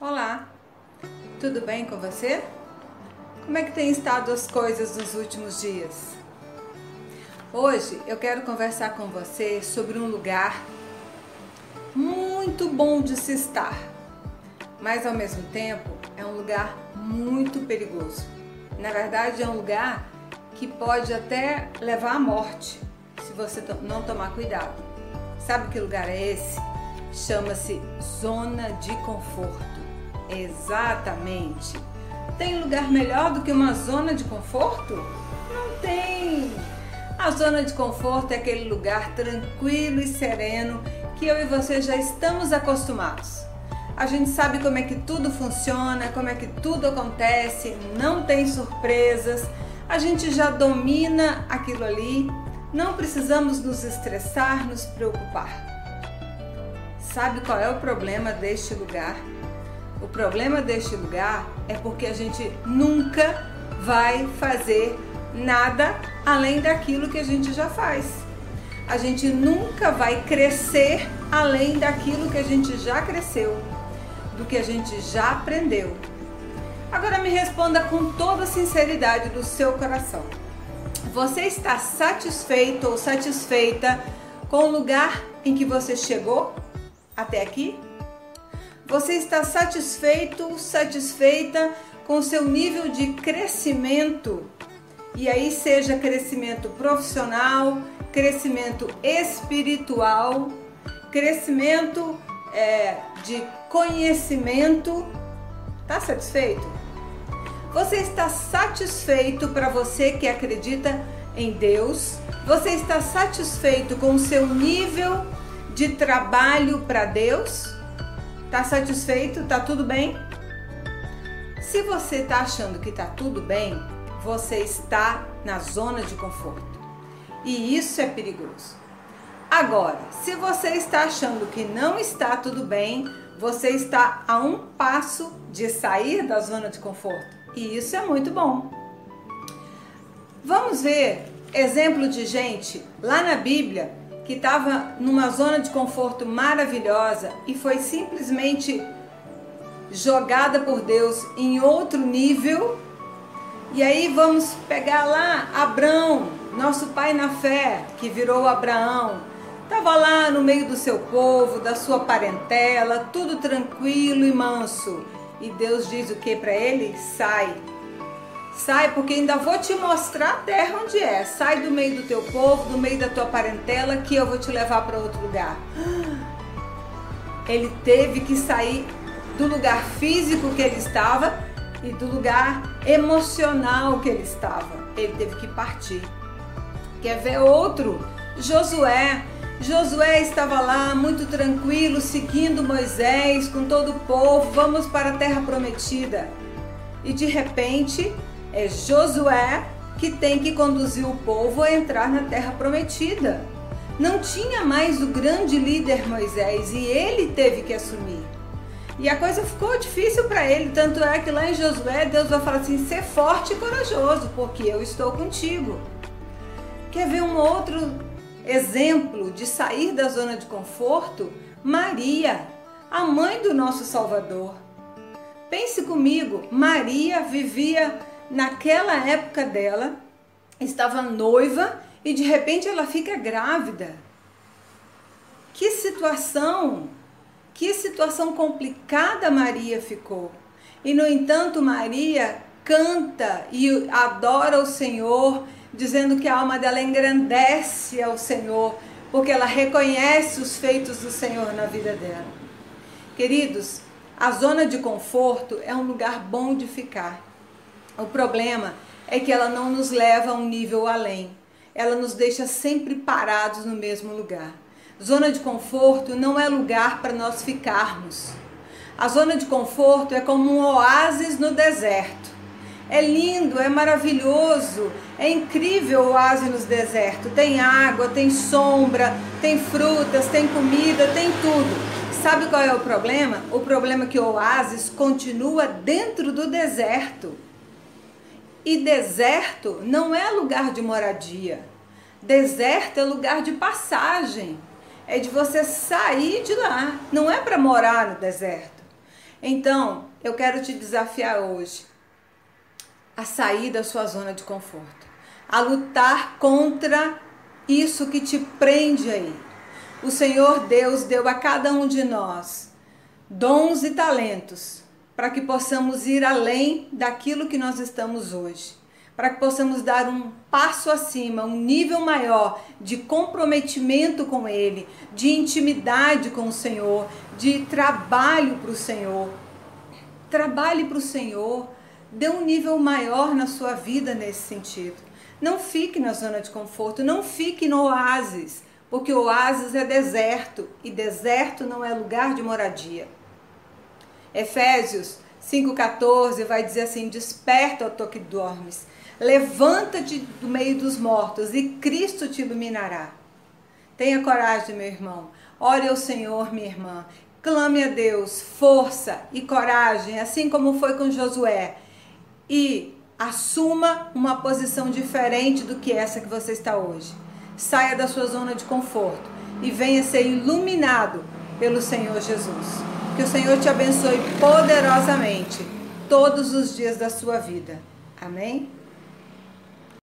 Olá, tudo bem com você? Como é que tem estado as coisas nos últimos dias? Hoje eu quero conversar com você sobre um lugar muito bom de se estar, mas ao mesmo tempo é um lugar muito perigoso. Na verdade, é um lugar que pode até levar à morte se você não tomar cuidado. Sabe que lugar é esse? Chama-se zona de conforto. Exatamente. Tem lugar melhor do que uma zona de conforto? Não tem. A zona de conforto é aquele lugar tranquilo e sereno que eu e você já estamos acostumados. A gente sabe como é que tudo funciona, como é que tudo acontece, não tem surpresas, a gente já domina aquilo ali, não precisamos nos estressar, nos preocupar. Sabe qual é o problema deste lugar? O problema deste lugar é porque a gente nunca vai fazer nada além daquilo que a gente já faz. A gente nunca vai crescer além daquilo que a gente já cresceu, do que a gente já aprendeu. Agora me responda com toda a sinceridade do seu coração. Você está satisfeito ou satisfeita com o lugar em que você chegou até aqui? Você está satisfeito, satisfeita com seu nível de crescimento? E aí, seja crescimento profissional, crescimento espiritual, crescimento é, de conhecimento. Tá satisfeito? Você está satisfeito para você que acredita em Deus? Você está satisfeito com o seu nível de trabalho para Deus? Tá satisfeito? Tá tudo bem? Se você tá achando que tá tudo bem, você está na zona de conforto. E isso é perigoso. Agora, se você está achando que não está tudo bem, você está a um passo de sair da zona de conforto. E isso é muito bom. Vamos ver exemplo de gente lá na Bíblia que estava numa zona de conforto maravilhosa e foi simplesmente jogada por Deus em outro nível. E aí vamos pegar lá Abraão, nosso pai na fé, que virou Abraão. Estava lá no meio do seu povo, da sua parentela, tudo tranquilo e manso. E Deus diz o que para ele? Sai, Sai, porque ainda vou te mostrar a terra onde é. Sai do meio do teu povo, do meio da tua parentela, que eu vou te levar para outro lugar. Ele teve que sair do lugar físico que ele estava e do lugar emocional que ele estava. Ele teve que partir. Quer ver outro? Josué. Josué estava lá muito tranquilo, seguindo Moisés com todo o povo. Vamos para a terra prometida. E de repente, é Josué que tem que conduzir o povo a entrar na terra prometida. Não tinha mais o grande líder Moisés e ele teve que assumir. E a coisa ficou difícil para ele, tanto é que lá em Josué Deus vai falar assim: ser forte e corajoso, porque eu estou contigo. Quer ver um outro exemplo de sair da zona de conforto? Maria, a mãe do nosso Salvador. Pense comigo, Maria vivia naquela época dela, estava noiva e de repente ela fica grávida. Que situação, que situação complicada Maria ficou. E no entanto, Maria canta e adora o Senhor, dizendo que a alma dela engrandece ao Senhor, porque ela reconhece os feitos do Senhor na vida dela. Queridos, a zona de conforto é um lugar bom de ficar. O problema é que ela não nos leva a um nível além. Ela nos deixa sempre parados no mesmo lugar. Zona de conforto não é lugar para nós ficarmos. A zona de conforto é como um oásis no deserto. É lindo, é maravilhoso, é incrível o oásis no deserto. Tem água, tem sombra, tem frutas, tem comida, tem tudo. Sabe qual é o problema? O problema é que o oásis continua dentro do deserto. E deserto não é lugar de moradia. Deserto é lugar de passagem. É de você sair de lá. Não é para morar no deserto. Então, eu quero te desafiar hoje a sair da sua zona de conforto, a lutar contra isso que te prende aí. O Senhor Deus deu a cada um de nós dons e talentos para que possamos ir além daquilo que nós estamos hoje, para que possamos dar um passo acima, um nível maior de comprometimento com Ele, de intimidade com o Senhor, de trabalho para o Senhor. Trabalhe para o Senhor, dê um nível maior na sua vida nesse sentido. Não fique na zona de conforto, não fique no oásis, porque o oásis é deserto e deserto não é lugar de moradia. Efésios 5,14 vai dizer assim: Desperta, ó tu que dormes, levanta-te do meio dos mortos e Cristo te iluminará. Tenha coragem, meu irmão. Ore ao Senhor, minha irmã. Clame a Deus força e coragem, assim como foi com Josué. E assuma uma posição diferente do que essa que você está hoje. Saia da sua zona de conforto e venha ser iluminado pelo Senhor Jesus. Que o Senhor te abençoe poderosamente todos os dias da sua vida. Amém?